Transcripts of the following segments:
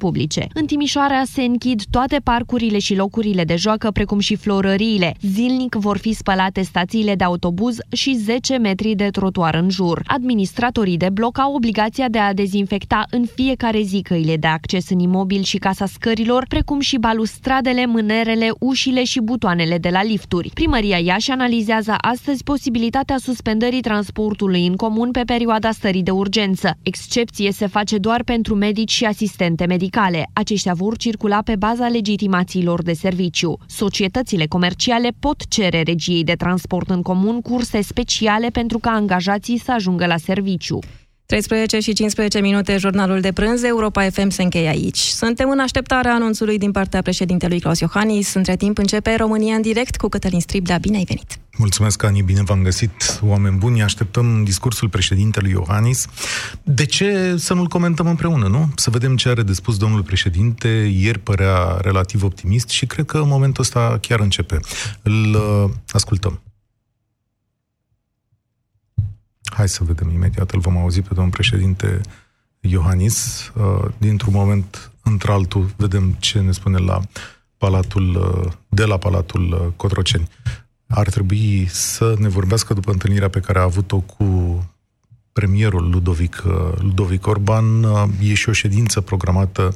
publice. În Timișoara se închid toate parcurile și locurile de joacă, precum și florăriile. Zilnic vor fi spălate stațiile de autobuz și 10 metri de trotuar în jur. Administratorii de bloc au obligația de a dezinfecta în fiecare zi căile de acces în imobil și casa scărilor, precum și balustradele, mânerele, ușile și butoanele de la lifturi. Primăria Iași analizează astăzi posibilitatea suspendării transportului în comun pe perioada stării de urgență. Excepție se face doar pentru medici și asistente medicale medicale. Aceștia vor circula pe baza legitimațiilor de serviciu. Societățile comerciale pot cere regiei de transport în comun curse speciale pentru ca angajații să ajungă la serviciu. 13 și 15 minute, jurnalul de prânz, Europa FM se încheie aici. Suntem în așteptarea anunțului din partea președintelui Claus Iohannis. Între timp începe România în direct cu Cătălin Striblea. Bine ai venit! Mulțumesc, Ani, bine v-am găsit, oameni buni. Așteptăm discursul președintelui Iohannis. De ce să nu-l comentăm împreună, nu? Să vedem ce are de spus domnul președinte. Ieri părea relativ optimist și cred că în momentul ăsta chiar începe. Îl uh, ascultăm. Hai să vedem imediat, îl vom auzi pe domnul președinte Iohannis. Uh, dintr-un moment într-altul vedem ce ne spune la Palatul, uh, de la Palatul uh, Cotroceni. Ar trebui să ne vorbească după întâlnirea pe care a avut-o cu premierul Ludovic, Ludovic Orban. E și o ședință programată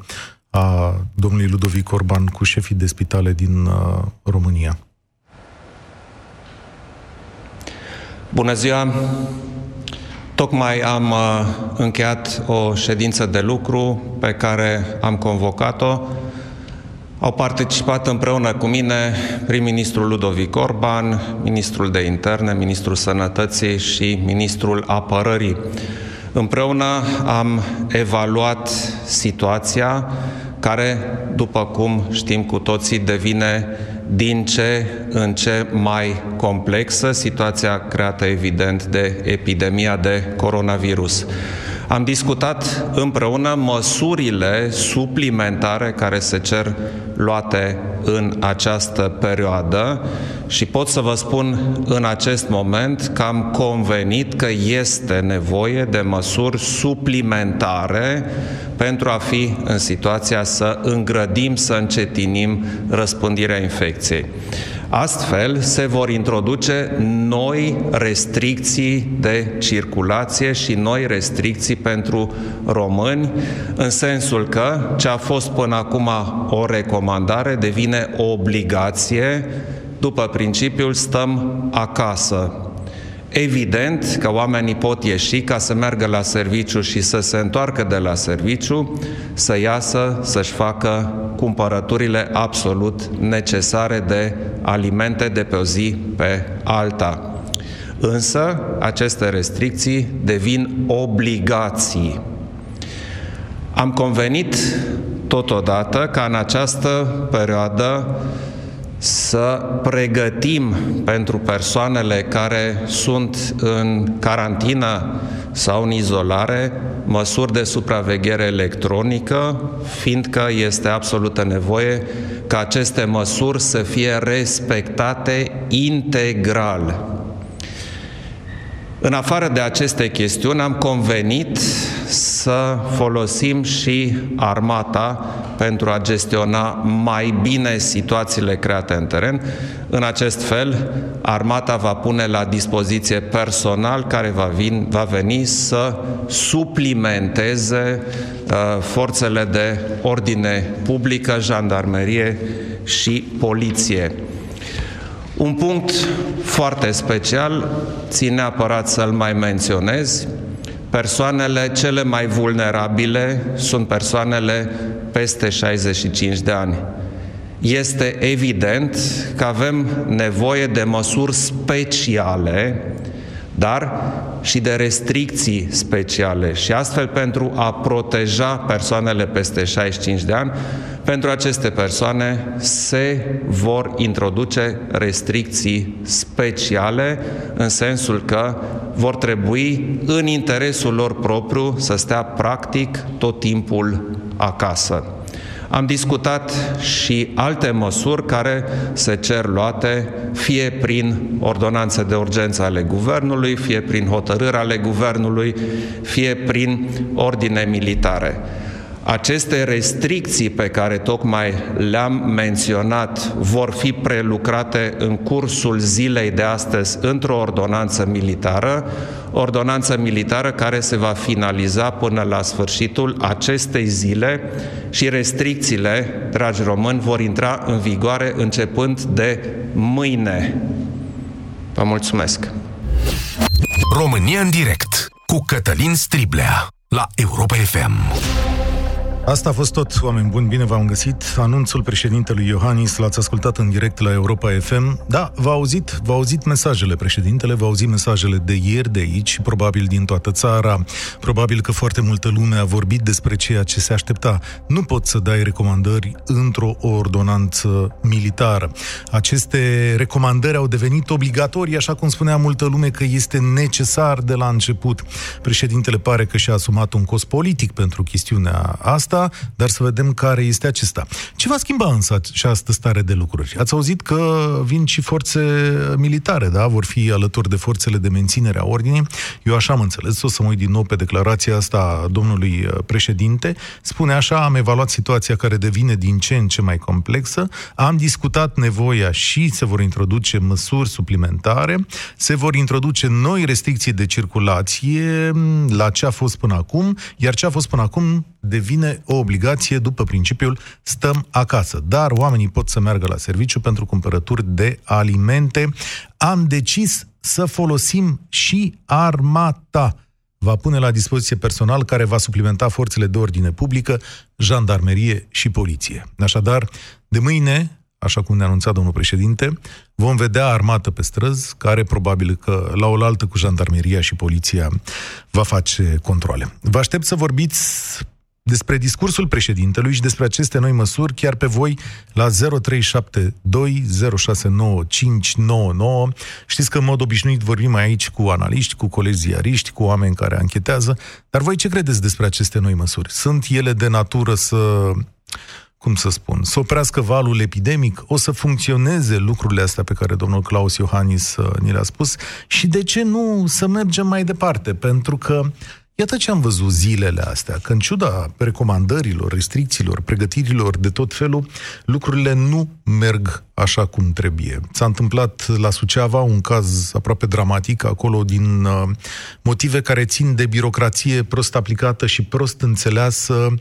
a domnului Ludovic Orban cu șefii de spitale din România. Bună ziua! Tocmai am uh, încheiat o ședință de lucru pe care am convocat-o. Au participat împreună cu mine prim-ministrul Ludovic Orban, ministrul de interne, ministrul sănătății și ministrul apărării. Împreună am evaluat situația care, după cum știm cu toții, devine din ce în ce mai complexă, situația creată evident de epidemia de coronavirus. Am discutat împreună măsurile suplimentare care se cer luate în această perioadă și pot să vă spun în acest moment că am convenit că este nevoie de măsuri suplimentare pentru a fi în situația să îngrădim, să încetinim răspândirea infecției. Astfel, se vor introduce noi restricții de circulație și noi restricții pentru români, în sensul că ce a fost până acum o recomandare devine o obligație după principiul stăm acasă. Evident că oamenii pot ieși ca să meargă la serviciu și să se întoarcă de la serviciu, să iasă, să-și facă cumpărăturile absolut necesare de alimente de pe o zi pe alta. Însă, aceste restricții devin obligații. Am convenit totodată ca în această perioadă să pregătim pentru persoanele care sunt în carantină sau în izolare măsuri de supraveghere electronică, fiindcă este absolută nevoie ca aceste măsuri să fie respectate integral. În afară de aceste chestiuni, am convenit să folosim și armata pentru a gestiona mai bine situațiile create în teren. În acest fel, armata va pune la dispoziție personal care va, vin, va veni să suplimenteze uh, forțele de ordine publică, jandarmerie și poliție. Un punct foarte special, țin neapărat să-l mai menționez, persoanele cele mai vulnerabile sunt persoanele peste 65 de ani. Este evident că avem nevoie de măsuri speciale, dar și de restricții speciale și astfel pentru a proteja persoanele peste 65 de ani, pentru aceste persoane se vor introduce restricții speciale în sensul că vor trebui în interesul lor propriu să stea practic tot timpul acasă. Am discutat și alte măsuri care se cer luate fie prin ordonanțe de urgență ale guvernului, fie prin hotărâri ale guvernului, fie prin ordine militare. Aceste restricții pe care tocmai le-am menționat vor fi prelucrate în cursul zilei de astăzi într-o ordonanță militară, ordonanță militară care se va finaliza până la sfârșitul acestei zile și restricțiile, dragi români, vor intra în vigoare începând de mâine. Vă mulțumesc! România în direct cu Cătălin Striblea la Europa FM. Asta a fost tot, oameni buni, bine v-am găsit. Anunțul președintelui Iohannis l-ați ascultat în direct la Europa FM. Da, v-a auzit, v-a auzit mesajele președintele, v-a auzit mesajele de ieri, de aici, probabil din toată țara. Probabil că foarte multă lume a vorbit despre ceea ce se aștepta. Nu pot să dai recomandări într-o ordonanță militară. Aceste recomandări au devenit obligatorii, așa cum spunea multă lume că este necesar de la început. Președintele pare că și-a asumat un cost politic pentru chestiunea asta dar să vedem care este acesta. Ce va schimba însă această stare de lucruri? Ați auzit că vin și forțe militare, da? Vor fi alături de forțele de menținere a ordinii. Eu așa am înțeles, o să mă uit din nou pe declarația asta a domnului uh, președinte. Spune așa, am evaluat situația care devine din ce în ce mai complexă, am discutat nevoia și se vor introduce măsuri suplimentare, se vor introduce noi restricții de circulație la ce a fost până acum, iar ce a fost până acum devine o obligație după principiul stăm acasă. Dar oamenii pot să meargă la serviciu pentru cumpărături de alimente. Am decis să folosim și armata va pune la dispoziție personal care va suplimenta forțele de ordine publică, jandarmerie și poliție. Așadar, de mâine, așa cum ne-a anunțat domnul președinte, vom vedea armată pe străzi, care probabil că la oaltă cu jandarmeria și poliția va face controle. Vă aștept să vorbiți despre discursul președintelui și despre aceste noi măsuri chiar pe voi la 0372069599. Știți că în mod obișnuit vorbim aici cu analiști, cu colegi ziariști, cu oameni care anchetează, dar voi ce credeți despre aceste noi măsuri? Sunt ele de natură să cum să spun, să oprească valul epidemic, o să funcționeze lucrurile astea pe care domnul Claus Iohannis uh, ni le-a spus și de ce nu să mergem mai departe? Pentru că Iată ce am văzut zilele astea, că în ciuda recomandărilor, restricțiilor, pregătirilor de tot felul, lucrurile nu merg așa cum trebuie. S-a întâmplat la Suceava un caz aproape dramatic, acolo din uh, motive care țin de birocrație prost aplicată și prost înțeleasă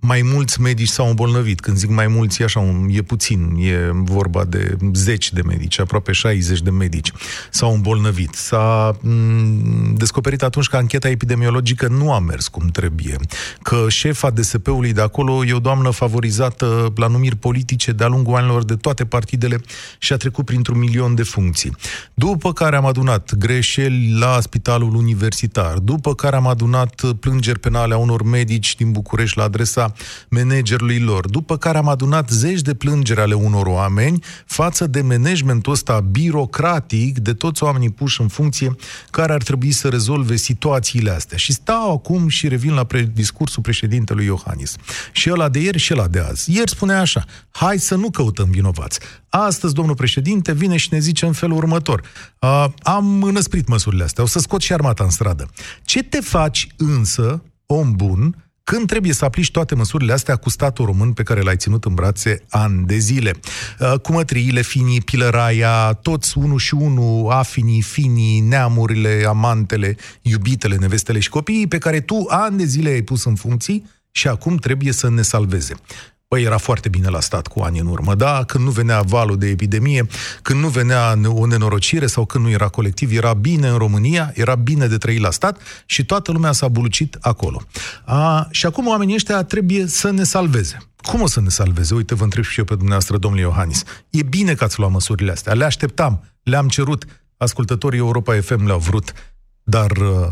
mai mulți medici s-au îmbolnăvit. Când zic mai mulți, e așa, un, e puțin, e vorba de zeci de medici, aproape 60 de medici s-au îmbolnăvit. S-a m- mm, descoperit atunci că ancheta epidemiologică nu a mers cum trebuie, că șefa DSP-ului de acolo e o doamnă favorizată la numiri politice de-a lungul anilor de toate partidele și a trecut printr-un milion de funcții. După care am adunat greșeli la spitalul universitar, după care am adunat plângeri penale a unor medici din București la adresa managerului lor, după care am adunat zeci de plângeri ale unor oameni față de managementul ăsta birocratic de toți oamenii puși în funcție care ar trebui să rezolve situațiile astea. Și stau acum și revin la pre- discursul președintelui Iohannis. Și ăla de ieri și ăla de azi. Ieri spunea așa, hai să nu căutăm vinovați. Astăzi, domnul președinte vine și ne zice în felul următor. Uh, am înăsprit măsurile astea, o să scot și armata în stradă. Ce te faci însă, om bun, când trebuie să aplici toate măsurile astea cu statul român pe care l-ai ținut în brațe ani de zile. Uh, cu mătriile, finii, pilăraia, toți unul și unul, afinii, finii, neamurile, amantele, iubitele, nevestele și copiii pe care tu ani de zile ai pus în funcții și acum trebuie să ne salveze. Păi era foarte bine la stat cu ani în urmă, da? Când nu venea valul de epidemie, când nu venea o nenorocire sau când nu era colectiv, era bine în România, era bine de trăit la stat și toată lumea s-a bulucit acolo. A, și acum oamenii ăștia trebuie să ne salveze. Cum o să ne salveze? Uite, vă întreb și eu pe dumneavoastră, domnule Iohannis. E bine că ați luat măsurile astea. Le așteptam, le-am cerut. Ascultătorii Europa FM le-au vrut. Dar uh,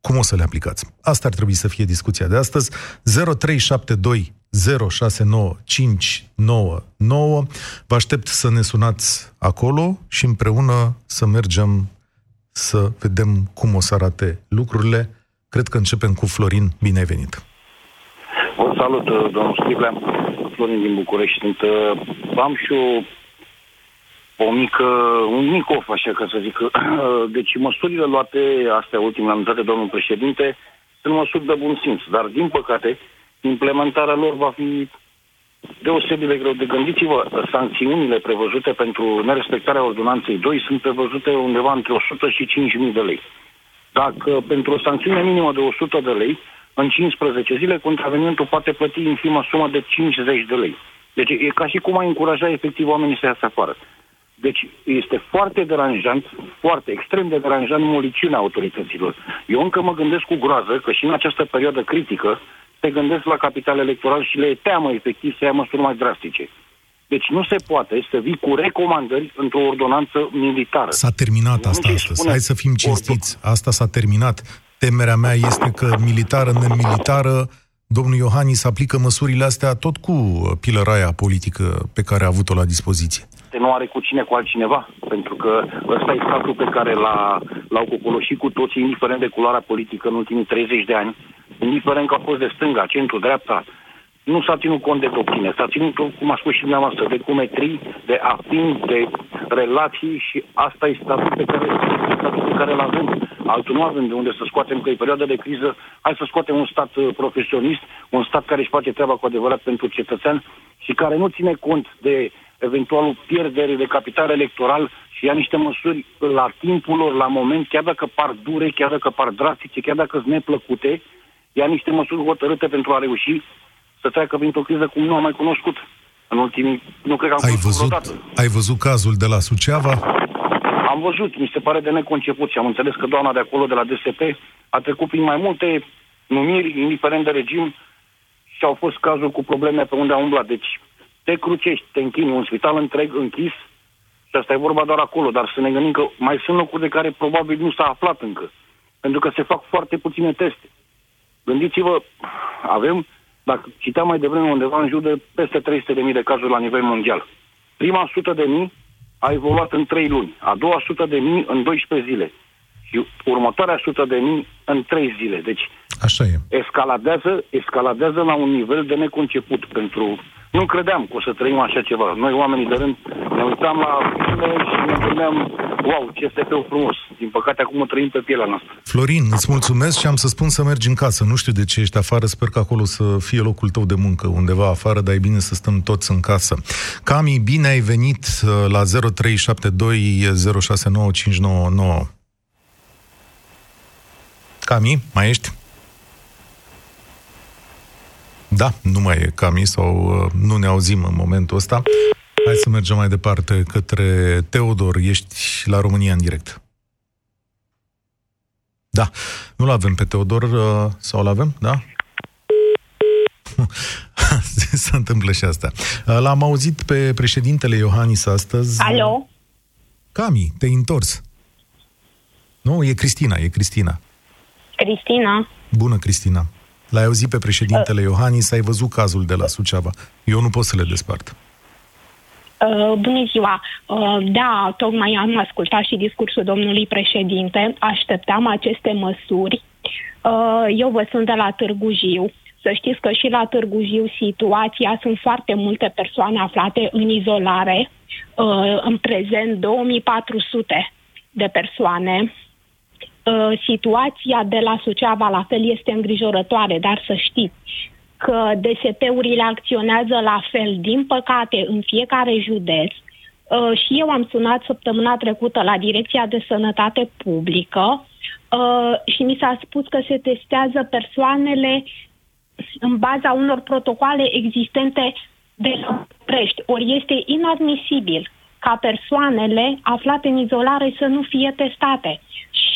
cum o să le aplicați? Asta ar trebui să fie discuția de astăzi. 0372 069599. Vă aștept să ne sunați acolo și împreună să mergem să vedem cum o să arate lucrurile. Cred că începem cu Florin. Bine ai venit! Vă salut, domnul Striblea. Florin din București. Sunt, am și o, o mică, un mic of, așa ca să zic. Deci măsurile luate, astea ultimele anunțate, domnul președinte, sunt măsuri de bun simț. Dar, din păcate, implementarea lor va fi deosebit de greu de gândiți-vă, sancțiunile prevăzute pentru nerespectarea ordonanței 2 sunt prevăzute undeva între 100 și 5.000 de lei. Dacă pentru o sancțiune minimă de 100 de lei, în 15 zile, contravenientul poate plăti infimă sumă de 50 de lei. Deci e ca și cum ai încuraja efectiv oamenii să iasă afară. Deci este foarte deranjant, foarte extrem de deranjant moliciunea autorităților. Eu încă mă gândesc cu groază că și în această perioadă critică se gândesc la capital electoral și le e teamă efectiv să ia măsuri mai drastice. Deci nu se poate să vii cu recomandări într-o ordonanță militară. S-a terminat asta astăzi. Hai să fim cinstiți. Asta s-a terminat. Temerea mea este că militară, nemilitară, domnul Iohannis aplică măsurile astea tot cu pilăraia politică pe care a avut-o la dispoziție. Nu are cu cine, cu altcineva, pentru că ăsta e statul pe care l-a, l-au cocoloșit cu toții, indiferent de culoarea politică în ultimii 30 de ani, indiferent că a fost de stânga, centru, dreapta, nu s-a ținut cont de doctrine, s-a ținut, cum a spus și dumneavoastră, de cumetrii, de afin, de relații și asta e statul pe care, statul pe care îl avem. Altul nu avem de unde să scoatem că e perioada de criză, hai să scoatem un stat uh, profesionist, un stat care își face treaba cu adevărat pentru cetățean și care nu ține cont de eventualul pierdere de capital electoral și ia niște măsuri la timpul lor, la moment, chiar dacă par dure, chiar dacă par drastice, chiar dacă sunt neplăcute, ia niște măsuri hotărâte pentru a reuși să treacă printr-o criză cum nu am mai cunoscut în ultimii... Nu cred că am ai văzut, ai văzut cazul de la Suceava? Am văzut, mi se pare de neconceput și am înțeles că doamna de acolo, de la DSP, a trecut prin mai multe numiri, indiferent de regim, și au fost cazuri cu probleme pe unde a umblat. Deci te crucești, te închini, un spital întreg închis și asta e vorba doar acolo, dar să ne gândim că mai sunt locuri de care probabil nu s-a aflat încă, pentru că se fac foarte puține teste. Gândiți-vă, avem dacă citeam mai devreme undeva în jur de peste 300.000 de cazuri la nivel mondial. Prima 100 de mii a evoluat în 3 luni, a doua 100 de mii în 12 zile și următoarea 100 de mii în 3 zile. Deci Așa e. Escaladează, escaladează la un nivel de neconceput pentru nu credeam că o să trăim așa ceva. Noi, oamenii de rând, ne uitam la filme și ne gândeam, wow, ce este pe frumos. Din păcate, acum trăim pe pielea noastră. Florin, îți mulțumesc și am să spun să mergi în casă. Nu știu de ce ești afară, sper că acolo să fie locul tău de muncă, undeva afară, dar e bine să stăm toți în casă. Cami, bine ai venit uh, la 0372 Cami, mai ești? Da, nu mai e Cami sau uh, nu ne auzim în momentul ăsta. Hai să mergem mai departe către Teodor. Ești la România în direct. Da. Nu-l avem pe Teodor uh, sau l-avem? Da? Se întâmplă și asta. Uh, l-am auzit pe președintele Iohannis astăzi. Alo? Cami, te-ai întors. Nu, e Cristina, e Cristina. Cristina? Bună, Cristina. L-ai auzit pe președintele uh. Iohannis, ai văzut cazul de la Suceava. Eu nu pot să le despart. Uh, bună ziua! Uh, da, tocmai am ascultat și discursul domnului președinte. Așteptam aceste măsuri. Uh, eu vă sunt de la Târgu Jiu. Să știți că și la Târgu Jiu situația sunt foarte multe persoane aflate în izolare. Uh, în prezent 2400 de persoane Uh, situația de la Suceava la fel este îngrijorătoare, dar să știți că DSP-urile acționează la fel, din păcate, în fiecare județ. Uh, și eu am sunat săptămâna trecută la Direcția de Sănătate Publică uh, și mi s-a spus că se testează persoanele în baza unor protocoale existente de la Prești. Ori este inadmisibil ca persoanele aflate în izolare să nu fie testate.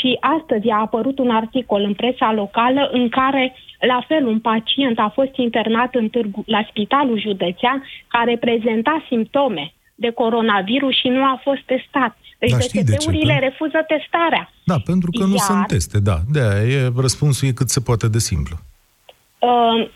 Și astăzi a apărut un articol în presa locală în care, la fel, un pacient a fost internat în târgu, la spitalul județean care prezenta simptome de coronavirus și nu a fost testat. Deci da, DSP-urile de refuză testarea. Da, pentru că Iar, nu sunt teste, da. de e, răspunsul e cât se poate de simplu. Uh,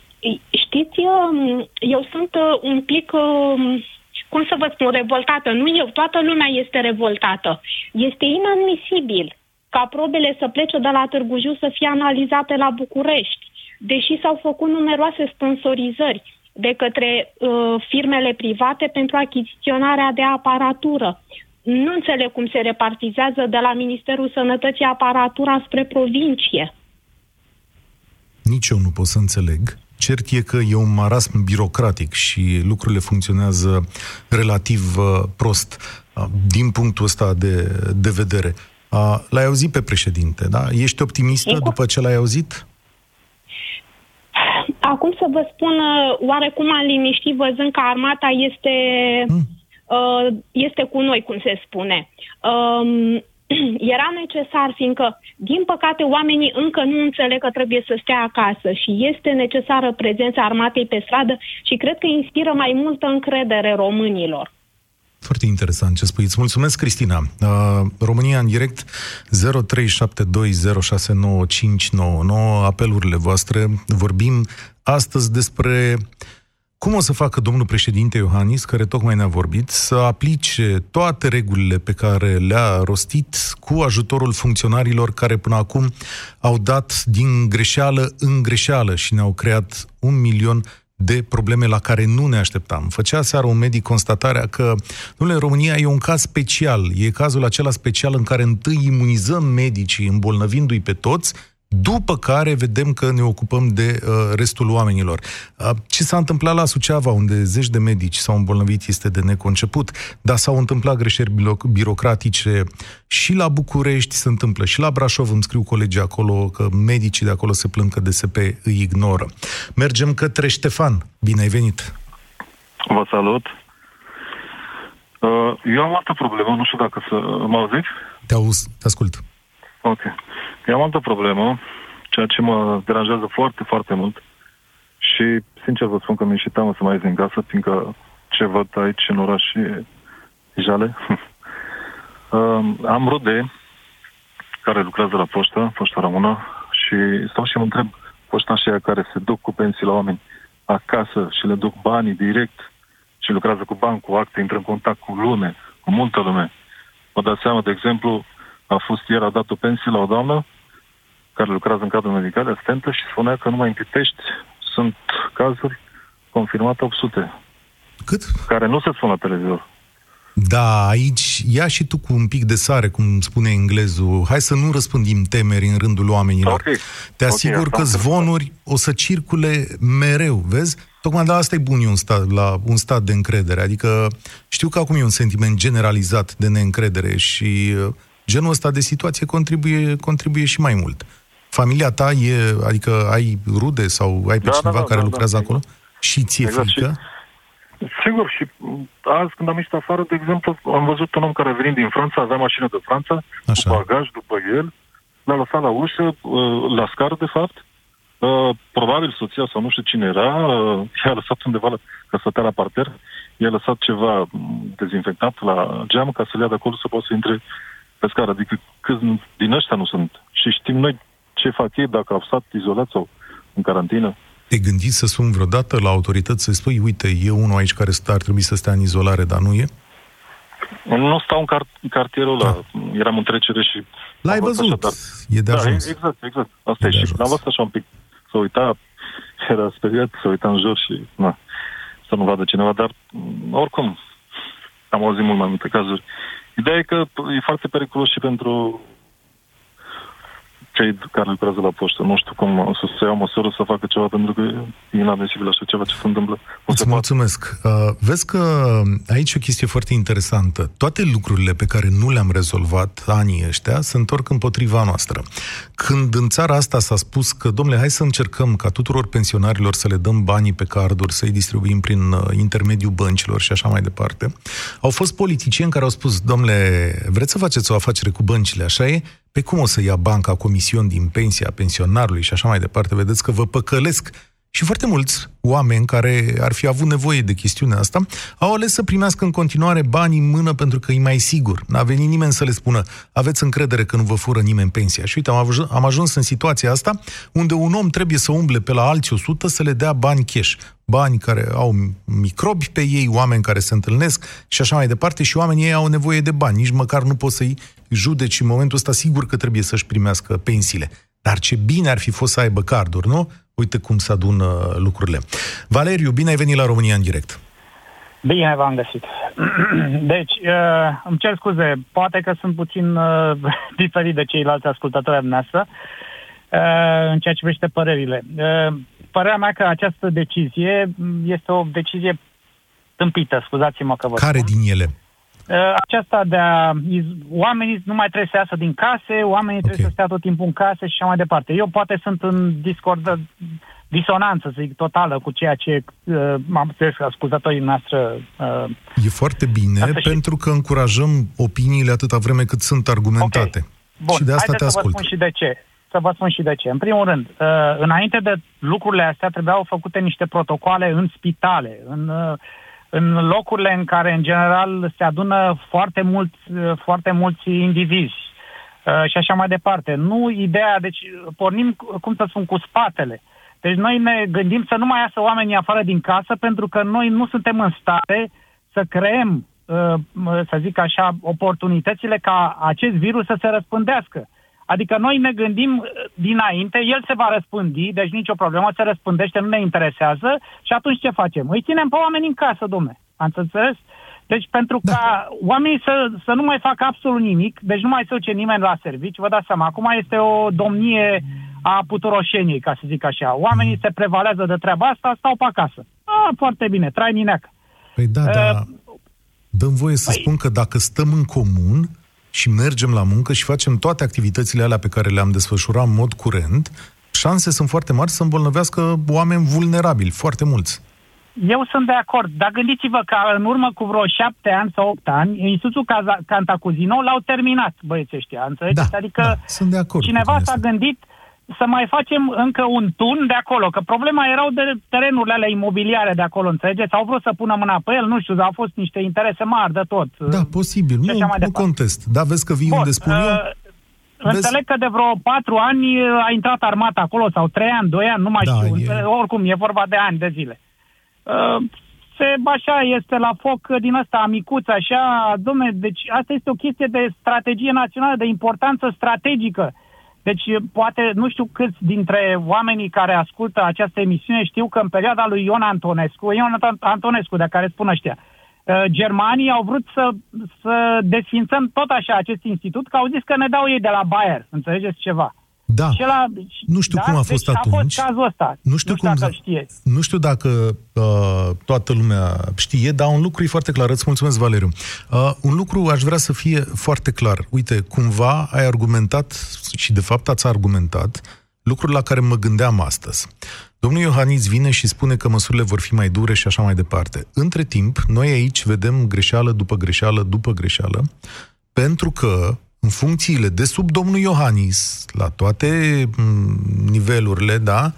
știți, uh, eu sunt uh, un pic... Uh, cum să vă spun, revoltată. Nu eu, toată lumea este revoltată. Este inadmisibil ca probele să plece de la Târgu Jiu să fie analizate la București, deși s-au făcut numeroase sponsorizări de către uh, firmele private pentru achiziționarea de aparatură. Nu înțeleg cum se repartizează de la Ministerul Sănătății aparatura spre provincie. Nici eu nu pot să înțeleg. Cert e că e un marasm birocratic și lucrurile funcționează relativ uh, prost uh, din punctul ăsta de, de vedere. Uh, l-ai auzit pe președinte, da? Ești optimistă Sigur. după ce l-ai auzit? Acum să vă spun, uh, oarecum am liniștit văzând că armata este, Hmm. uh, este cu noi, cum se spune. Um, era necesar, fiindcă, din păcate, oamenii încă nu înțeleg că trebuie să stea acasă și este necesară prezența armatei pe stradă și cred că inspiră mai multă încredere românilor. Foarte interesant ce spui. Îți mulțumesc, Cristina. Uh, România în direct 0372069599 apelurile voastre. Vorbim astăzi despre cum o să facă domnul președinte Iohannis, care tocmai ne-a vorbit, să aplice toate regulile pe care le-a rostit cu ajutorul funcționarilor care până acum au dat din greșeală în greșeală și ne-au creat un milion de probleme la care nu ne așteptam. Făcea seară un medic constatarea că, domnule, România e un caz special. E cazul acela special în care întâi imunizăm medicii îmbolnăvindu-i pe toți, după care vedem că ne ocupăm de uh, restul oamenilor. Uh, ce s-a întâmplat la Suceava, unde zeci de medici s-au îmbolnăvit, este de neconceput, dar s-au întâmplat greșeli biro- birocratice și la București se întâmplă, și la Brașov îmi scriu colegii acolo că medicii de acolo se plâng că DSP îi ignoră. Mergem către Ștefan. Bine ai venit! Vă salut. Uh, Eu am altă problemă, nu știu dacă să mă auziți. Te auz, te ascult. Ok. Eu am altă problemă, ceea ce mă deranjează foarte, foarte mult și, sincer, vă spun că mi-e și teamă să mai ies din casă, fiindcă ce văd aici în oraș e jale. uh, am rude care lucrează la poștă, poșta română, și stau și mă întreb poștașii care se duc cu pensii la oameni acasă și le duc banii direct și lucrează cu bani, cu acte, intră în contact cu lume, cu multă lume. Vă dați seama, de exemplu, a fost ieri, a dat o pensie la o doamnă care lucrează în cadrul medical, asistentă, și spunea că numai în Pitești sunt cazuri confirmate 800, Cât? care nu se spun la televizor. Da, aici ia și tu cu un pic de sare, cum spune englezul. Hai să nu răspândim temeri în rândul oamenilor. Ok. Te Ok, asigur asta că am înțeles. zvonuri o să circule mereu, vezi? Tocmai de asta e bun e un stat, la un stat de încredere. Adică știu că acum e un sentiment generalizat de neîncredere și uh, genul ăsta de situație contribuie, contribuie și mai mult. Familia ta e, adică ai rude sau ai pe Da, da, cineva da, care da, lucrează da, acolo? Și ție Exact, frică? Sigur, și m, azi când am ieșit afară, de exemplu, am văzut un om care venit din Franța, avea mașină de Franța, Așa. cu bagaj după el, l-a lăsat la ușă, uh, la scară, de fapt, Uh, probabil soția sau nu știu cine era, uh, i-a lăsat undeva la, că stătea la parter, i-a lăsat ceva m, dezinfectant la geam ca să le ia de acolo să poată să intre pe scară. Adică câți din ăștia nu sunt. Și știm noi ce fac ei dacă au stat izolați sau în carantină. Te gândi să sun vreodată la autorități să spui, uite, e unul aici care stă, ar trebui să stea în izolare, dar nu e? Nu stau în, car- în cartierul ăla. Eram în trecere și... L-ai am văzut văzut, Așa, dar... e de da, ajuns. exact, exact. Asta E e, de și ajuns. l-am văzut așa un pic. Să uita, era speriat, să uita în jur și... Na, să nu vadă cineva, dar m, oricum am auzit mult mai multe cazuri. Ideea e că e foarte periculos și pentru cei care lucrează la poștă. Nu știu cum o să se ia măsură să facă ceva, pentru că e inadmisibil așa ceva ce se întâmplă. Nu se Îți poate. mulțumesc. Uh, vezi că aici e o chestie foarte interesantă. Toate lucrurile pe care nu le-am rezolvat anii ăștia se întorc împotriva noastră. Când în țara asta s-a spus că, domnule, hai să încercăm ca tuturor pensionarilor să le dăm banii pe carduri, să-i distribuim prin uh, intermediul băncilor și așa mai departe, au fost politicieni care au spus, domnule, vreți să faceți o afacere cu băncile, așa e? Pe cum o să ia banca comision din pensia pensionarului și așa mai departe? Vedeți că vă păcălesc și foarte mulți oameni care ar fi avut nevoie de chestiunea asta au ales să primească în continuare bani în mână pentru că e mai sigur. N-a venit nimeni să le spună aveți încredere că nu vă fură nimeni pensia. Și uite, am ajuns, am ajuns în situația asta unde un om trebuie să umble pe la alți 100 să le dea bani cash. Bani care au microbi pe ei, oameni care se întâlnesc și așa mai departe și oamenii ei au nevoie de bani. Nici măcar nu poți să-i judeci în momentul ăsta, sigur că trebuie să-și primească pensiile. Dar ce bine ar fi fost să aibă carduri, nu? Uite cum se adună lucrurile. Valeriu, bine ai venit la România în direct. Bine v-am găsit. Deci, uh, îmi cer scuze, poate că sunt puțin uh, diferit de ceilalți ascultători ai dumneavoastră uh, în ceea ce privește părerile. Uh, părerea mea că această decizie este o decizie tâmpită, scuzați-mă că vă Care spun. din ele? Uh, aceasta de a... Oamenii nu mai trebuie să iasă din case, oamenii okay. trebuie să stea tot timpul în case și așa mai departe. Eu poate sunt în discord, disonanță, să zic, totală cu ceea ce uh, m-am înțeles ascultătorii noastre. Uh, e foarte bine, pentru și... că încurajăm opiniile atâta vreme cât sunt argumentate. Okay. Bun, și de asta te să ascult. vă spun și de ce. Să vă spun și de ce. În primul rând, uh, înainte de lucrurile astea trebuiau făcute niște protocoale în spitale, în, uh, în locurile în care, în general, se adună foarte mulți, uh, foarte mulți indivizi uh, și așa mai departe. Nu ideea, deci pornim, cum să spun, cu spatele. Deci noi ne gândim să nu mai iasă oamenii afară din casă pentru că noi nu suntem în stare să creăm, uh, să zic așa, oportunitățile ca acest virus să se răspândească. Adică noi ne gândim uh, dinainte, el se va răspândi, deci nicio problemă, se răspândește, nu ne interesează și atunci ce facem? Îi ținem pe oameni în casă, domne. Ați înțeles? Deci pentru da. ca oamenii să, să nu mai facă absolut nimic, deci nu mai se duce nimeni la servici, vă dați seama, acum este o domnie a puturoșeniei, ca să zic așa. Oamenii mm. se prevalează de treaba asta, stau pe acasă. Ah, foarte bine, trai nineacă. Păi da, uh, da. Dăm voie să păi... spun că dacă stăm în comun și mergem la muncă și facem toate activitățile alea pe care le-am desfășurat în mod curent, șanse sunt foarte mari să îmbolnăvească oameni vulnerabili, foarte mulți. Eu sunt de acord, dar gândiți-vă că în urmă cu vreo șapte ani sau opt ani, Institutul Cantacuzino l-au terminat băieții ăștia, înțelegeți? Da, adică da, sunt de acord cineva s-a gândit să mai facem încă un tun de acolo, că problema erau de terenurile alea imobiliare de acolo, înțelegeți? Au vrut să pună mâna pe el, nu știu, au fost niște interese mari de tot. Da, posibil, nu, nu contest. Da, vezi că vii Bun, unde spun uh, eu? Înțeleg că de vreo patru ani a intrat armata acolo, sau trei ani, doi ani, nu mai da, știu. E... Oricum, e vorba de ani de zile. Uh, se, așa, este la foc din asta micuț, așa, domne, deci asta este o chestie de strategie națională, de importanță strategică. Deci, poate, nu știu câți dintre oamenii care ascultă această emisiune știu că în perioada lui Ion Antonescu, Ion Antonescu, de care spun ăștia, uh, germanii au vrut să, să desfințăm tot așa acest institut, că au zis că ne dau ei de la Bayer, înțelegeți ceva. Da. Și la, nu știu da? cum a fost deci atunci. A fost cazul ăsta. Nu știu, nu știu cum, dacă știe. Nu știu dacă uh, toată lumea știe, dar un lucru e foarte clar. Îți mulțumesc, Valeriu. Uh, un lucru aș vrea să fie foarte clar. Uite, cumva ai argumentat și de fapt ați argumentat lucruri la care mă gândeam astăzi. Domnul Iohannis vine și spune că măsurile vor fi mai dure și așa mai departe. Între timp, noi aici vedem greșeală după greșeală după greșeală, pentru că în funcțiile de sub domnul Iohannis, la toate mm, nivelurile, da,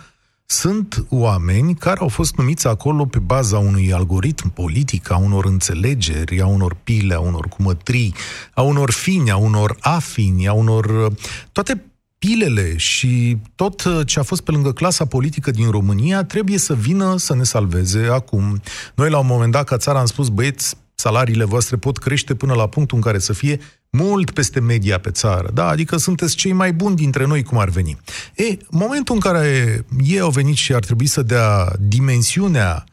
sunt oameni care au fost numiți acolo pe baza unui algoritm politic, a unor înțelegeri, a unor pile, a unor cumătrii, a unor fini, a unor afini, a unor... toate pilele și tot ce a fost pe lângă clasa politică din România trebuie să vină să ne salveze acum. Noi la un moment dat ca țara am spus, băieți, salariile voastre pot crește până la punctul în care să fie mult peste media pe țară, da? Adică sunteți cei mai buni dintre noi, cum ar veni. E, momentul în care ei au venit și ar trebui să dea dimensiunea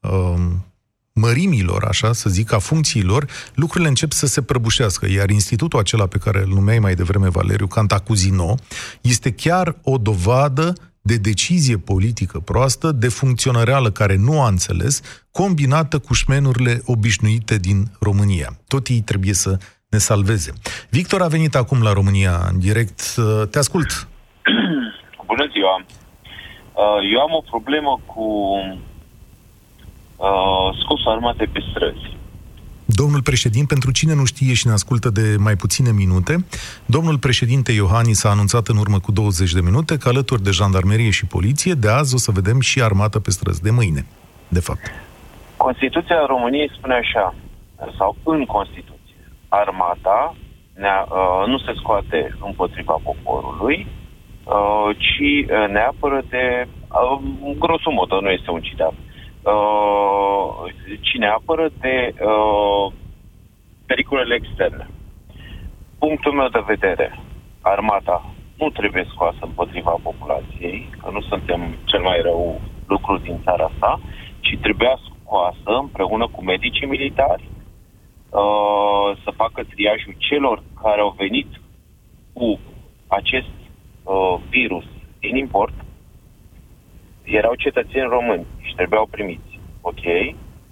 um, mărimilor, așa să zic, a funcțiilor, lucrurile încep să se prăbușească. Iar institutul acela pe care îl numeai mai devreme Valeriu, Cantacuzino, este chiar o dovadă de decizie politică proastă, de funcționăreală care nu a înțeles, combinată cu șmenurile obișnuite din România. Tot ei trebuie să ne salveze. Victor a venit acum la România în direct. Te ascult. Bună ziua! Uh, eu am o problemă cu uh, scosul armate pe străzi. Domnul președinte, pentru cine nu știe și ne ascultă de mai puține minute, domnul președinte Iohannis a anunțat în urmă cu 20 de minute că alături de jandarmerie și poliție, de azi o să vedem și armată pe străzi, de mâine, de fapt. Constituția României spune așa, sau în Constituție, armata ne, uh, nu se scoate împotriva poporului, uh, ci uh, ne apără de, uh, grosomodă, nu este un citat, uh, ci ne apără de uh, pericolele externe. Punctul meu de vedere, armata nu trebuie scoasă împotriva populației, că nu suntem cel mai rău lucru din țara asta, ci trebuia scoasă împreună cu medicii militari, uh, să facă triajul celor care au venit cu acest uh, virus din import, erau cetățeni români și trebuiau primiți. Ok,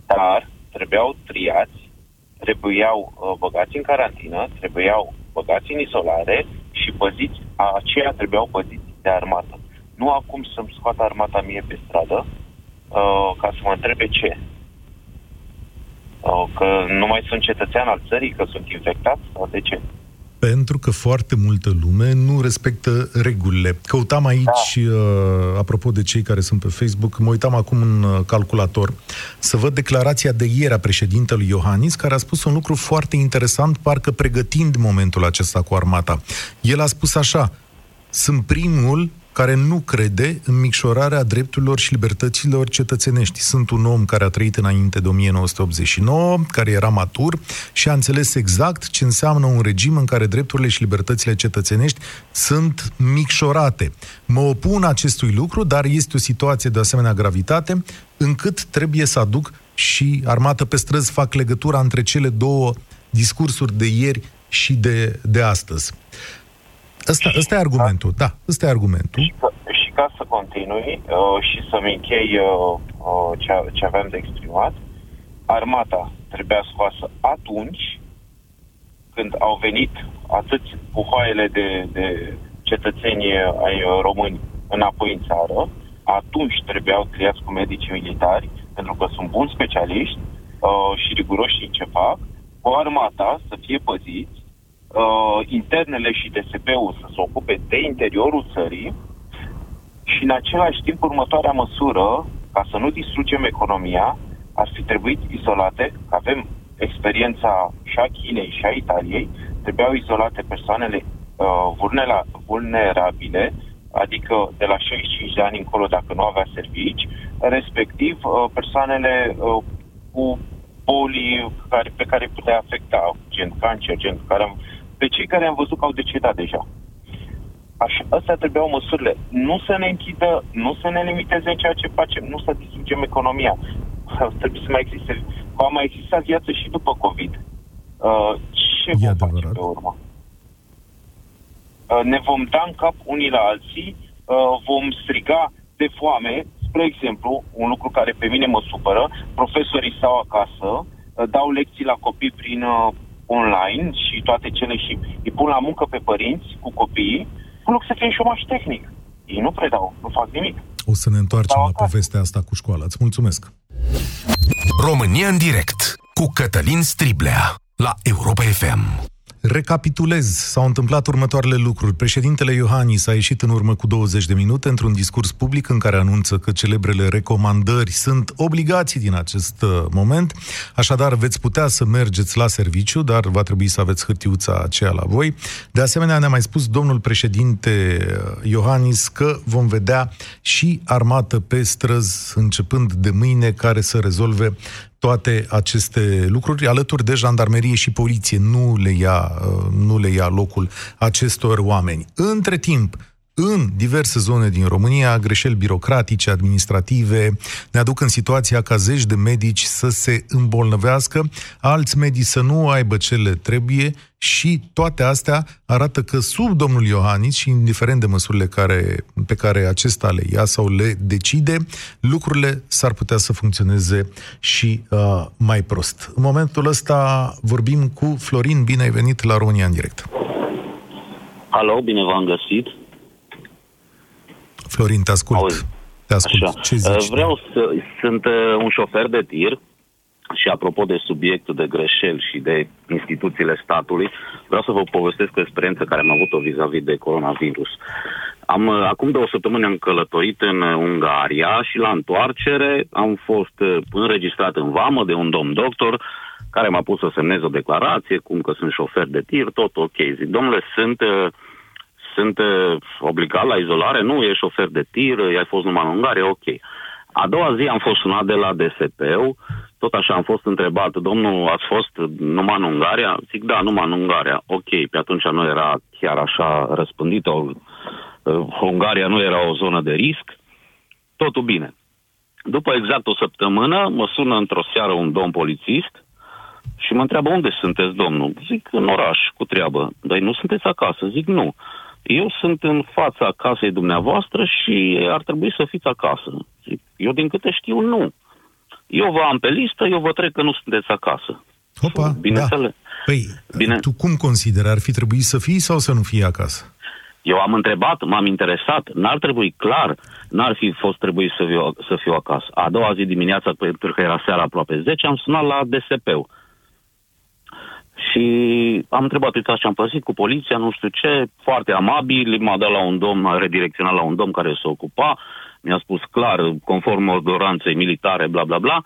dar trebuiau triați, trebuiau uh, băgați în carantină, trebuiau băgați în izolare și păziți, aceia trebuiau păziți de armată. Nu acum să-mi scoată armata mie pe stradă uh, ca să mă întrebe ce. Uh, că nu mai sunt cetățean al țării, că sunt infectat sau de ce? pentru că foarte multă lume nu respectă regulile. Căutam aici, da. uh, apropo de cei care sunt pe Facebook, mă uitam acum în uh, calculator să văd declarația de ieri a președintelui Iohannis, care a spus un lucru foarte interesant, parcă pregătind momentul acesta cu armata. El a spus așa, sunt primul care nu crede în micșorarea drepturilor și libertăților cetățenești. Sunt un om care a trăit înainte de 1989, care era matur și a înțeles exact ce înseamnă un regim în care drepturile și libertățile cetățenești sunt micșorate. Mă opun acestui lucru, dar este o situație de asemenea gravitate încât trebuie să aduc și armată pe străzi, fac legătura între cele două discursuri de ieri și de, de astăzi. Ăsta, ăsta e argumentul, da, ăsta e argumentul. Și, și ca să continui uh, și să-mi închei uh, uh, ce, ce aveam de exprimat, armata trebuia scoasă atunci când au venit atâți puhoaiele de, de cetățeni ai români înapoi în țară, atunci trebuiau triați cu medici militari, pentru că sunt buni specialiști uh, și riguroși în ce fac, cu armata să fie păziți uh, internele și DSP-ul să se ocupe de interiorul țării și în același timp următoarea măsură, ca să nu distrugem economia, ar fi trebuit izolate, că avem experiența și a Chinei și a Italiei, trebuiau izolate persoanele uh, vulnerabile, adică de la 65 de ani încolo dacă nu avea servici, respectiv uh, persoanele uh, cu boli care, pe care putea afecta, gen cancer, gen care am pe cei care am văzut că au decedat deja. Așa, astea trebuiau măsurile. Nu să ne închidă, nu să ne limiteze în ceea ce facem, nu să distrugem economia. Trebuie să mai existe, că a mai existat viață și după COVID. Uh, ce e vom adevărat. face pe urmă? Uh, ne vom da în cap unii la alții, uh, vom striga de foame, spre exemplu, un lucru care pe mine mă supără, profesorii stau acasă, uh, dau lecții la copii prin uh, online și toate cele și îi pun la muncă pe părinți cu copiii, în loc să fie șomaș tehnic. Ei nu predau, nu fac nimic. O să ne întoarcem la povestea asta cu școala. Îți mulțumesc! România în direct cu Cătălin Striblea la Europa FM. Recapitulez, s-au întâmplat următoarele lucruri. Președintele Iohannis a ieșit în urmă cu 20 de minute într-un discurs public în care anunță că celebrele recomandări sunt obligații din acest uh, moment, așadar veți putea să mergeți la serviciu, dar va trebui să aveți hârtiuța aceea la voi. De asemenea, ne-a mai spus domnul președinte uh, Iohannis că vom vedea și armată pe străzi începând de mâine care să rezolve toate aceste lucruri, alături de jandarmerie și poliție. Nu le ia, uh, nu le ia locul acestor oameni. Între timp, în diverse zone din România, greșeli birocratice, administrative, ne aduc în situația ca zeci de medici să se îmbolnăvească, alți medici să nu aibă ce le trebuie și toate astea arată că sub domnul Iohannis și indiferent de măsurile care, pe care acesta le ia sau le decide, lucrurile s-ar putea să funcționeze și uh, mai prost. În momentul ăsta vorbim cu Florin, bine ai venit la România în direct. Alo, bine v-am găsit. Florin, te ascult. Auzi. Te ascult. Așa. Ce zici? Vreau să... Sunt uh, un șofer de tir și apropo de subiectul de greșeli și de instituțiile statului, vreau să vă povestesc o experiență care am avut-o vis-a-vis de coronavirus. Am, uh, acum două săptămâni am călătorit în uh, Ungaria și la întoarcere am fost înregistrat în vamă de un domn doctor care m-a pus să semnez o declarație, cum că sunt șofer de tir, tot ok. Zic, domnule, sunt uh, sunt uh, obligat la izolare, nu, e șofer de tir, ai fost numai în Ungaria, ok. A doua zi am fost sunat de la DSP-ul, tot așa am fost întrebat, domnul, ați fost numai în Ungaria? Zic, da, numai în Ungaria. Ok, pe atunci nu era chiar așa răspândită, uh, Ungaria nu era o zonă de risc, totul bine. După exact o săptămână, mă sună într-o seară un domn polițist și mă întreabă unde sunteți, domnul. Zic, în oraș, cu treabă. Dar nu sunteți acasă? Zic, nu. Eu sunt în fața casei dumneavoastră și ar trebui să fiți acasă. Zic, eu din câte știu, nu. Eu vă am pe listă, eu vă trec că nu sunteți acasă. Hopa, Bineînțeles. da. Păi, Bine. tu cum consideri? Ar fi trebuit să fii sau să nu fii acasă? Eu am întrebat, m-am interesat, n-ar trebui clar, n-ar fi fost trebuit să fiu, să fiu acasă. A doua zi dimineața, pentru că era seara aproape 10, am sunat la DSP-ul. Și am întrebat, uitați ce am păsit cu poliția, nu știu ce, foarte amabil, m-a dat la un domn, m-a redirecționat la un domn care se ocupa, mi-a spus clar, conform ordonanței militare, bla bla bla,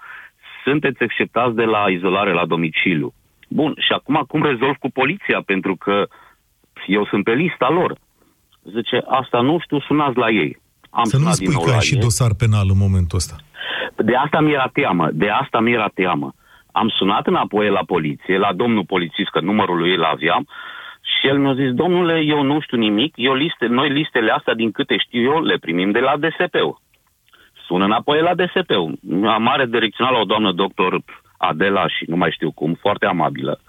sunteți acceptați de la izolare la domiciliu. Bun, și acum cum rezolv cu poliția? Pentru că eu sunt pe lista lor. Zice, asta nu știu, sunați la ei. Am Să nu sunat din spui nou că ai la și ei. dosar penal în momentul ăsta. De asta mi-era teamă, de asta mi-era teamă. Am sunat înapoi la poliție, la domnul polițist, că numărul lui îl aveam, și el mi-a zis, domnule, eu nu știu nimic, eu liste, noi listele astea, din câte știu eu, le primim de la DSP-ul. Sun înapoi la DSP-ul. Am mare direcțional la o doamnă doctor Adela și nu mai știu cum, foarte amabilă.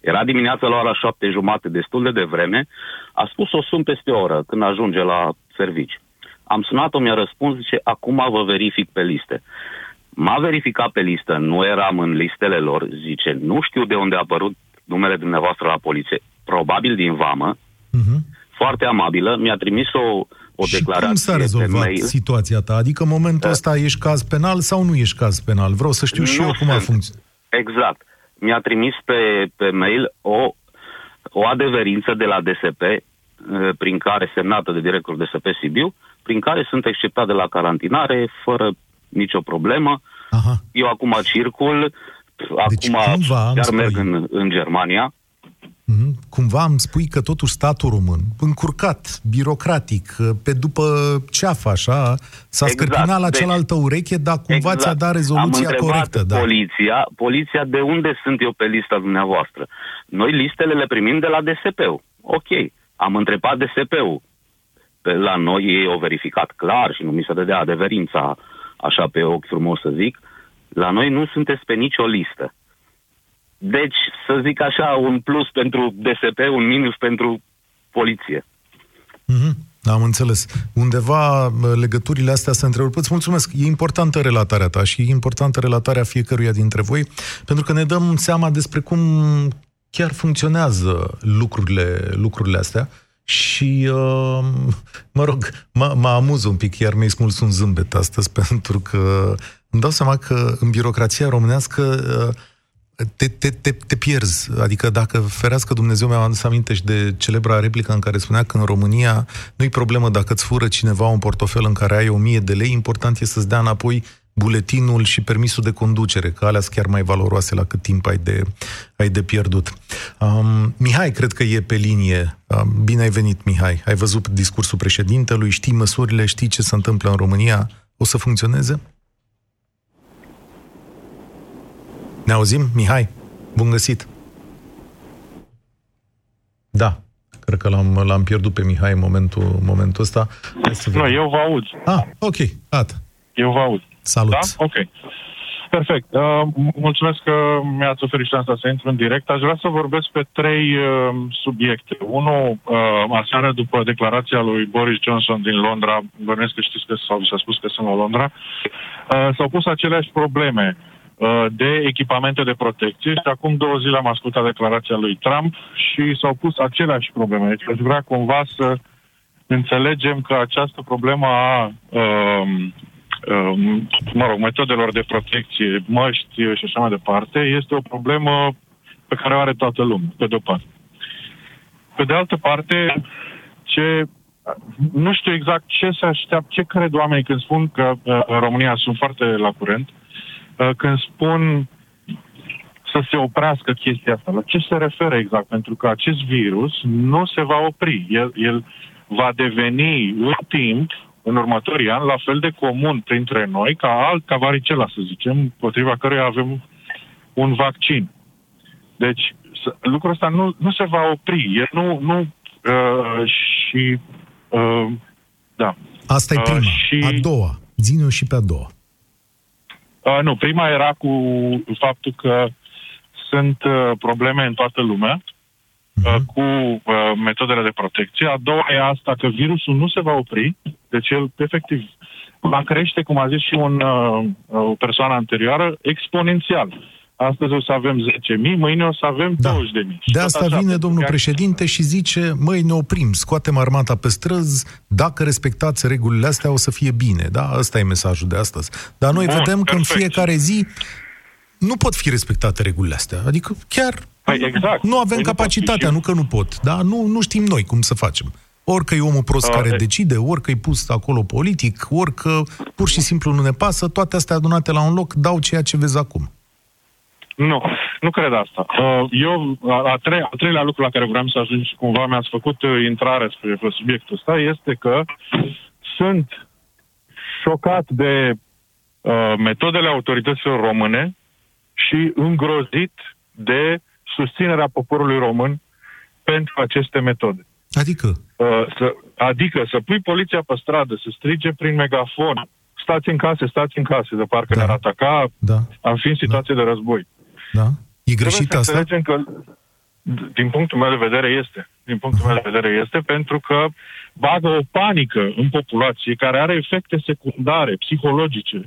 Era dimineața la ora șapte jumate, destul de devreme. A spus o sun peste o oră, când ajunge la servici. Am sunat-o, mi-a răspuns, zice, acum vă verific pe liste. M-a verificat pe listă, nu eram în listele lor, zice, nu știu de unde a apărut numele dumneavoastră la poliție, probabil din vamă, foarte amabilă, mi-a trimis o, o și declarație cum s-a pe rezolvat mail. situația ta? Adică în momentul ăsta ești caz penal sau nu ești caz penal? Vreau să știu și Nu eu cum a sunt. funcționat. Exact. Mi-a trimis pe, pe mail o, o adeverință de la DSP, eh, prin care, semnată de directorul DSP Sibiu, prin care sunt exceptat de la carantinare, fără nicio problemă. Aha. Eu acum circul, Deci, acum cumva, îmi chiar spui- merg în, în Germania. Mhm. Cumva îmi spui că totuși statul român, încurcat, birocratic, pe după ceafă, așa, s-a Exact. scărpinat la Deci- cealaltă ureche, dar cumva ți-a dat rezoluția Am întrebat corectă. Da. poliția, poliția de unde sunt eu pe lista dumneavoastră. Noi listele le primim de la DSP-ul. Ok, am întrebat DSP-ul. Pe, la noi ei au verificat clar și nu mi se dădea adeverința așa pe ochi frumos să zic. La noi nu sunteți pe nicio listă. Deci, să zic așa, un plus pentru DSP, un minus pentru poliție. Mhm. Am înțeles. Undeva mă, legăturile astea se întrerup. Îți mulțumesc. E importantă relatarea ta și e importantă relatarea fiecăruia dintre voi, pentru că ne dăm seama despre cum chiar funcționează lucrurile, lucrurile astea. Și, uh, mă rog, mă, mă amuz un pic, iar mi-ai smuls un zâmbet astăzi, pentru că îmi dau seama că în birocrația românească uh, te, te, te, te pierzi. Adică dacă ferească Dumnezeu, mi-am adus aminte și de celebra replică în care spunea că în România nu-i problemă dacă îți fură cineva un portofel în care ai o mie de lei, important e să-ți dea înapoi buletinul și permisul de conducere, că alea sunt chiar mai valoroase la cât timp ai de, ai de pierdut. Um, Mihai, cred că e pe linie. Um, bine ai venit, Mihai. Ai văzut discursul președintelui, știi măsurile, știi ce se întâmplă în România? O să funcționeze? Ne auzim? Mihai, bun găsit! Da, cred că l-am, l-am pierdut pe Mihai în momentul, momentul ăsta. Hai să Nu, vedem. eu vă aud. Ah, ok, gata. Eu vă aud. Salut. Da? Ok. Perfect. Uh, mulțumesc că mi-ați oferit șansa să intru în direct. Aș vrea să vorbesc pe trei uh, subiecte. Unul, uh, aseară după declarația lui Boris Johnson din Londra, bănuiesc că știți că sau s-a spus că sunt la Londra, uh, s-au pus aceleași probleme uh, de echipamente de protecție și acum două zile am ascultat declarația lui Trump și s-au pus aceleași probleme. Deci aș vrea cumva să înțelegem că această problemă a um, um, mă rog, metodelor de protecție, măști și așa mai departe, este o problemă pe care o are toată lumea, pe de-o parte. Pe de altă parte, ce nu știu exact ce se așteaptă, ce cred oamenii când spun că uh, în România sunt foarte la curent, uh, când spun să se oprească chestia asta. La ce se referă exact? Pentru că acest virus nu se va opri. El, el va deveni în timp, în următorii ani, la fel de comun printre noi ca alt, ca varicela, să zicem, potriva căruia avem un vaccin. Deci, să- lucrul ăsta nu, nu se va opri. El nu, nu uh, și uh, da. Asta e Uh, prima. și- A doua. Zine-o și pe a doua. Uh, nu, prima era cu faptul că sunt uh, probleme în toată lumea uh, cu uh, metodele de protecție. A doua e asta că virusul nu se va opri, deci el efectiv va crește, cum a zis și un, uh, o persoană anterioară, exponențial. Astăzi o să avem 10.000, mâine o să avem da. 20.000. De asta așa, vine domnul președinte și zice, măi, ne oprim, scoatem armata pe străzi, dacă respectați regulile astea o să fie bine. Da, ăsta e mesajul de astăzi. Dar noi Bun, vedem perfect. că în fiecare zi nu pot fi respectate regulile astea. Adică chiar păi exact. nu avem păi capacitatea, nu, nu că nu pot. Da? Nu, nu știm noi cum să facem. Orică e omul prost uh, care decide, orică e pus acolo politic, orică pur și simplu nu ne pasă, toate astea adunate la un loc dau ceea ce vezi acum. Nu, nu cred asta. Uh, eu, a, a, trei, a treilea lucru la care vreau să ajung și cumva mi-ați făcut uh, intrare spre subiectul ăsta este că sunt șocat de uh, metodele autorităților române și îngrozit de susținerea poporului român pentru aceste metode. Adică? Uh, să, adică să pui poliția pe stradă, să strige prin megafon, stați în case, stați în case, de parcă da. ne-ar ataca, da. am fi în situație da. de război. Da? E greșit asta? că, din punctul meu de vedere, este. Din punctul meu de vedere este pentru că bagă o panică în populație care are efecte secundare, psihologice.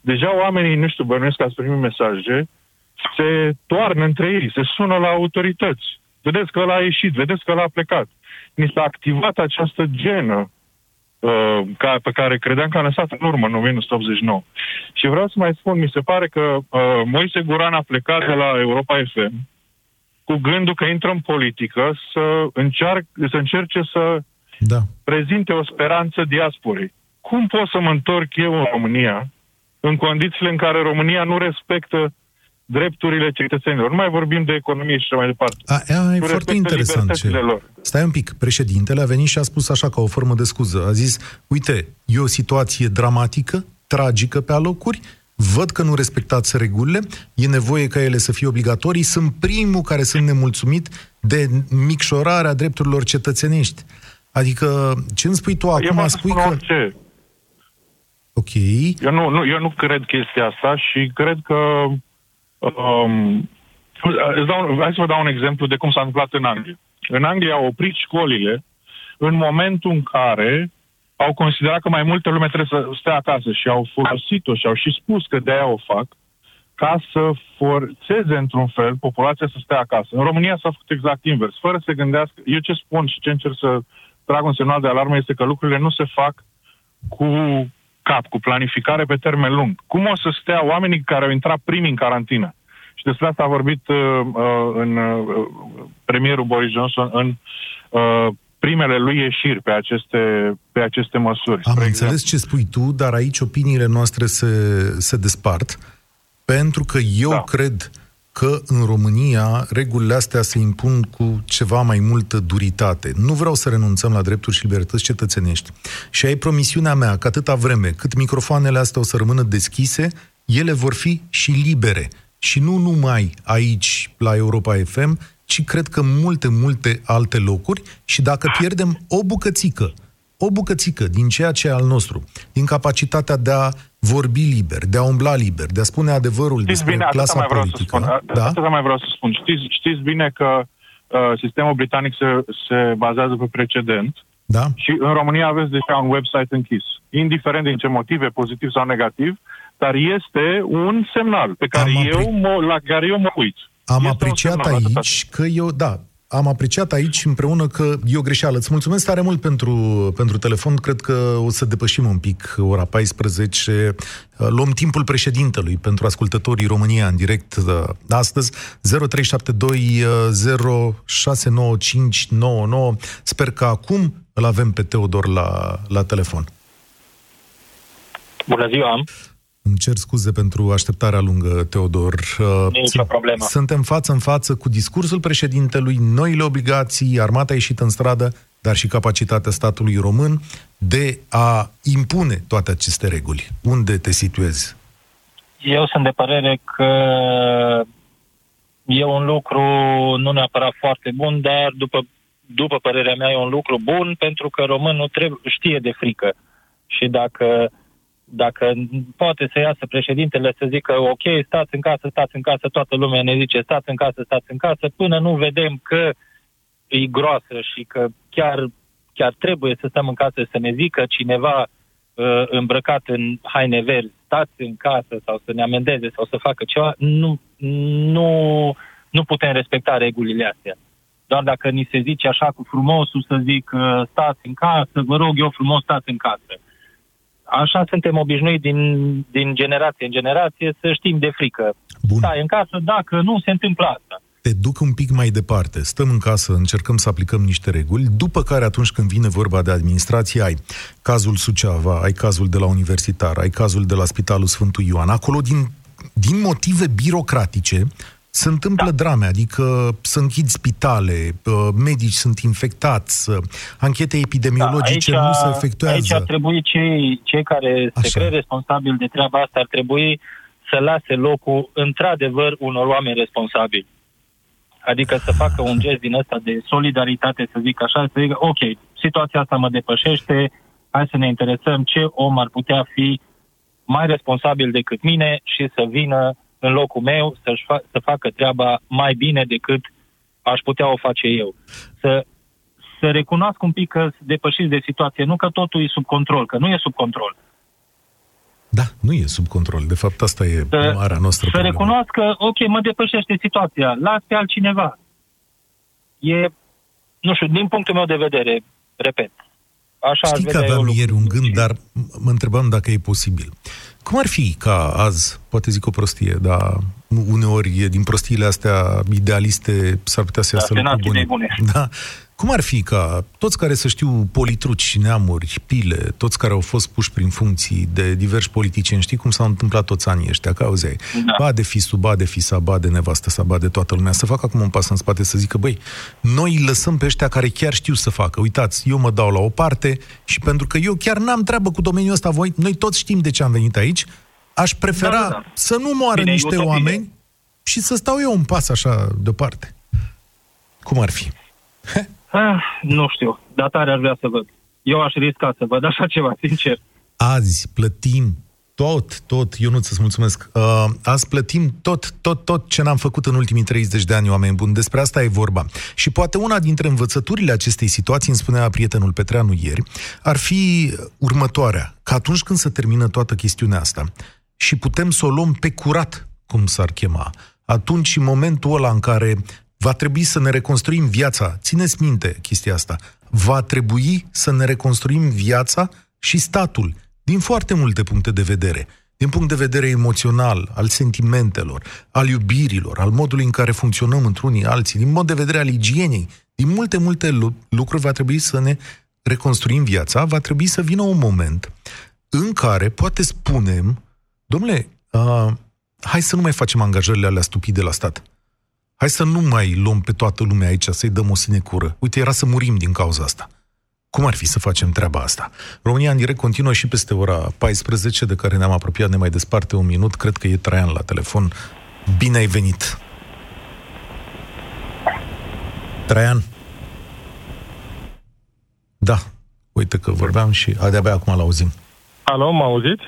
Deja oamenii, nu știu, bănuiesc că ați primit mesaje, se toarnă între ei, se sună la autorități. Vedeți că ăla a ieșit, vedeți că ăla a plecat. Ni s-a activat această genă uh, ca, pe care credeam că a lăsat în urmă în 1989. Și vreau să mai spun, mi se pare că uh, Moise Guran a plecat de la Europa FM cu gândul că intră în politică să, încearc, să încerce să da. prezinte o speranță diasporei. Cum pot să mă întorc eu în România în condițiile în care România nu respectă drepturile cetățenilor. Nu mai vorbim de economie și așa mai departe. A, a, e foarte interesant. Ce... Lor. Stai un pic. Președintele a venit și a spus așa ca o formă de scuză. A zis, uite, e o situație dramatică, tragică pe alocuri, văd că nu respectați regulile, e nevoie ca ele să fie obligatorii, sunt primul care sunt nemulțumit de micșorarea drepturilor cetățenești. Adică, ce îmi spui tu acum? Spui că... Orice. Ok. Eu nu, nu, eu nu cred chestia asta și cred că Um, îți dau, hai să vă dau un exemplu de cum s-a întâmplat în Anglia. În Anglia au oprit școlile în momentul în care au considerat că mai multe lume trebuie să stea acasă și au folosit-o și au și spus că de-aia o fac ca să forțeze într-un fel populația să stea acasă. În România s-a făcut exact invers, fără să se gândească. Eu ce spun și ce încerc să trag un semnal de alarmă este că lucrurile nu se fac cu cap, cu planificare pe termen lung. Cum o să stea oamenii care au intrat primi în carantină? Și despre asta a vorbit uh, uh, în uh, premierul Boris Johnson în uh, primele lui ieșiri pe aceste, pe aceste măsuri. Am înțeles ce spui tu, dar aici opiniile noastre se, se despart, pentru că eu da. cred că în România regulile astea se impun cu ceva mai multă duritate. Nu vreau să renunțăm la drepturi și libertăți cetățenești. Și ai promisiunea mea că atâta vreme cât microfoanele astea o să rămână deschise, ele vor fi și libere. Și nu numai aici, la Europa FM, ci cred că multe, multe alte locuri și dacă pierdem o bucățică, o bucățică din ceea ce e al nostru, din capacitatea de a vorbi liber, de a umbla liber, de a spune adevărul știți despre bine, clasa mai politică. Vreau să spun, da? Atâta mai vreau să spun. Știți, știți bine că uh, sistemul britanic se, se bazează pe precedent da? și în România aveți deja un website închis. Indiferent din ce motive, pozitiv sau negativ, dar este un semnal pe care eu mă, la care eu mă uit. Am este apreciat semnal, aici atâta. că eu, da, am apreciat aici împreună că e o greșeală. Îți mulțumesc tare mult pentru, pentru telefon. Cred că o să depășim un pic ora 14. Luăm timpul președintelui pentru ascultătorii România în direct uh, astăzi. 0372 069599. Sper că acum îl avem pe Teodor la, la telefon. Bună ziua! Îmi cer scuze pentru așteptarea lungă, Teodor. Nici o problemă. Suntem față în față cu discursul președintelui, noile obligații, armata a ieșit în stradă, dar și capacitatea statului român de a impune toate aceste reguli. Unde te situezi? Eu sunt de părere că e un lucru nu neapărat foarte bun, dar după, după părerea mea e un lucru bun pentru că românul trebuie, știe de frică. Și dacă dacă poate să iasă președintele să zică ok, stați în casă, stați în casă, toată lumea ne zice stați în casă, stați în casă, până nu vedem că e groasă și că chiar, chiar trebuie să stăm în casă să ne zică cineva uh, îmbrăcat în haine verzi, stați în casă sau să ne amendeze sau să facă ceva, nu, nu, nu putem respecta regulile astea. Doar dacă ni se zice așa cu frumosul să zic uh, stați în casă, vă rog eu frumos stați în casă. Așa suntem obișnuiți din, din generație în generație să știm de frică. Bun. Stai în casă, dacă nu se întâmplă asta te duc un pic mai departe. Stăm în casă, încercăm să aplicăm niște reguli, după care atunci când vine vorba de administrație, ai cazul Suceava, ai cazul de la universitar, ai cazul de la Spitalul Sfântul Ioan. Acolo, din, din motive birocratice, se întâmplă da. drame, adică să închid spitale, medici sunt infectați, anchete epidemiologice da, aici, nu se efectuează. Aici ar trebui cei, cei care Așa. se cred responsabili de treaba asta ar trebui să lase locul într-adevăr unor oameni responsabili. Adică să facă un gest din ăsta de solidaritate, să zic așa, să zică, ok, situația asta mă depășește, hai să ne interesăm ce om ar putea fi mai responsabil decât mine și să vină în locul meu să fa- să facă treaba mai bine decât aș putea o face eu. Să, să recunosc un pic că depășiți de situație, nu că totul e sub control, că nu e sub control. Da, nu e sub control. De fapt, asta e să, marea noastră Să problemă. recunoască, ok, mă depășește situația, las pe altcineva. E, nu știu, din punctul meu de vedere, repet, așa Știi că aveam ieri un gând, dar mă întrebam dacă e posibil. Cum ar fi ca azi, poate zic o prostie, dar uneori din prostiile astea idealiste s-ar putea să iasă da, lucruri bune. bune. Da, cum ar fi ca toți care să știu politruci, neamuri, pile, toți care au fost puși prin funcții de diversi politicieni, știi cum s-au întâmplat toți anii ăștia, că auzeai, da. ba de fisul, ba de fisa, ba de nevastă sa, ba de toată lumea, să facă acum un pas în spate, să zică, băi, noi îi lăsăm pe ăștia care chiar știu să facă. Uitați, eu mă dau la o parte și pentru că eu chiar n-am treabă cu domeniul ăsta, voi, noi toți știm de ce am venit aici, aș prefera da, da. să nu moară Bine, niște oameni și să stau eu un pas așa deoparte. Cum ar fi? Ah, nu știu, dar tare aș vrea să văd. Eu aș risca să văd așa ceva, sincer. Azi plătim tot, tot, eu nu ți mulțumesc, uh, azi plătim tot, tot, tot ce n-am făcut în ultimii 30 de ani, oameni buni. Despre asta e vorba. Și poate una dintre învățăturile acestei situații, îmi spunea prietenul Petreanu ieri, ar fi următoarea. Că atunci când se termină toată chestiunea asta și putem să o luăm pe curat, cum s-ar chema, atunci, în momentul ăla în care Va trebui să ne reconstruim viața. Țineți minte chestia asta. Va trebui să ne reconstruim viața și statul, din foarte multe puncte de vedere. Din punct de vedere emoțional, al sentimentelor, al iubirilor, al modului în care funcționăm într-unii alții, din mod de vedere al igienei, din multe, multe lucruri va trebui să ne reconstruim viața, va trebui să vină un moment în care poate spunem, domnule, uh, hai să nu mai facem angajările alea stupide la stat. Hai să nu mai luăm pe toată lumea aici, să-i dăm o sinecură. Uite, era să murim din cauza asta. Cum ar fi să facem treaba asta? România în direct continuă și peste ora 14, de care ne-am apropiat, ne mai desparte un minut. Cred că e Traian la telefon. Bine ai venit! Traian? Da, uite că vorbeam și de-abia acum l-auzim. Alo, mă auziți?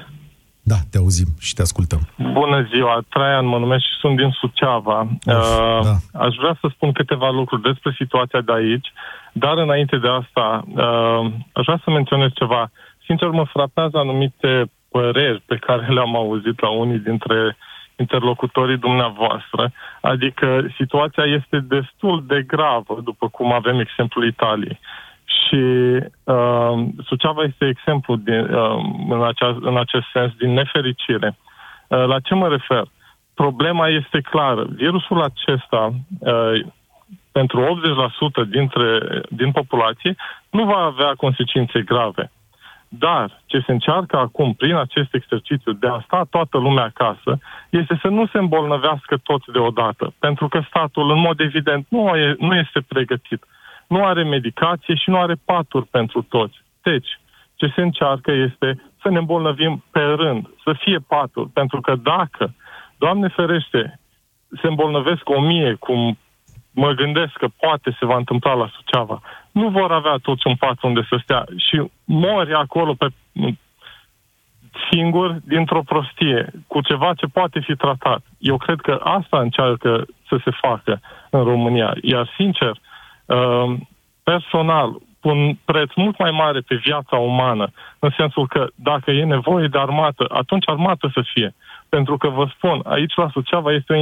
Da, te auzim și te ascultăm. Bună ziua, Traian mă numesc și sunt din Suceava. Of, uh, da. Aș vrea să spun câteva lucruri despre situația de aici, dar înainte de asta uh, aș vrea să menționez ceva. Sincer, mă frapează anumite păreri pe care le-am auzit la unii dintre interlocutorii dumneavoastră. Adică situația este destul de gravă, după cum avem exemplul Italiei. Și uh, Suceava este exemplu din, uh, în, acea, în acest sens din nefericire. Uh, la ce mă refer? Problema este clară. Virusul acesta, uh, pentru 80% dintre, din populație, nu va avea consecințe grave. Dar ce se încearcă acum prin acest exercițiu de a sta toată lumea acasă este să nu se îmbolnăvească toți deodată, pentru că statul, în mod evident, nu, e, nu este pregătit. Uh, nu are medicație și nu are paturi pentru toți. Deci, ce se încearcă este să ne îmbolnăvim pe rând, să fie paturi, pentru că dacă, Doamne ferește, se îmbolnăvesc o mie, cum mă gândesc că poate se va întâmpla la Suceava, nu vor avea toți un pat unde să stea și mori acolo pe singur dintr-o prostie, cu ceva ce poate fi tratat. Eu cred că asta încearcă să se facă în România. Iar, sincer, uh, personal pun preț mult mai mare pe viața umană, în sensul că dacă e nevoie de armată, atunci armată să fie. Pentru că vă spun, aici la Suceava este o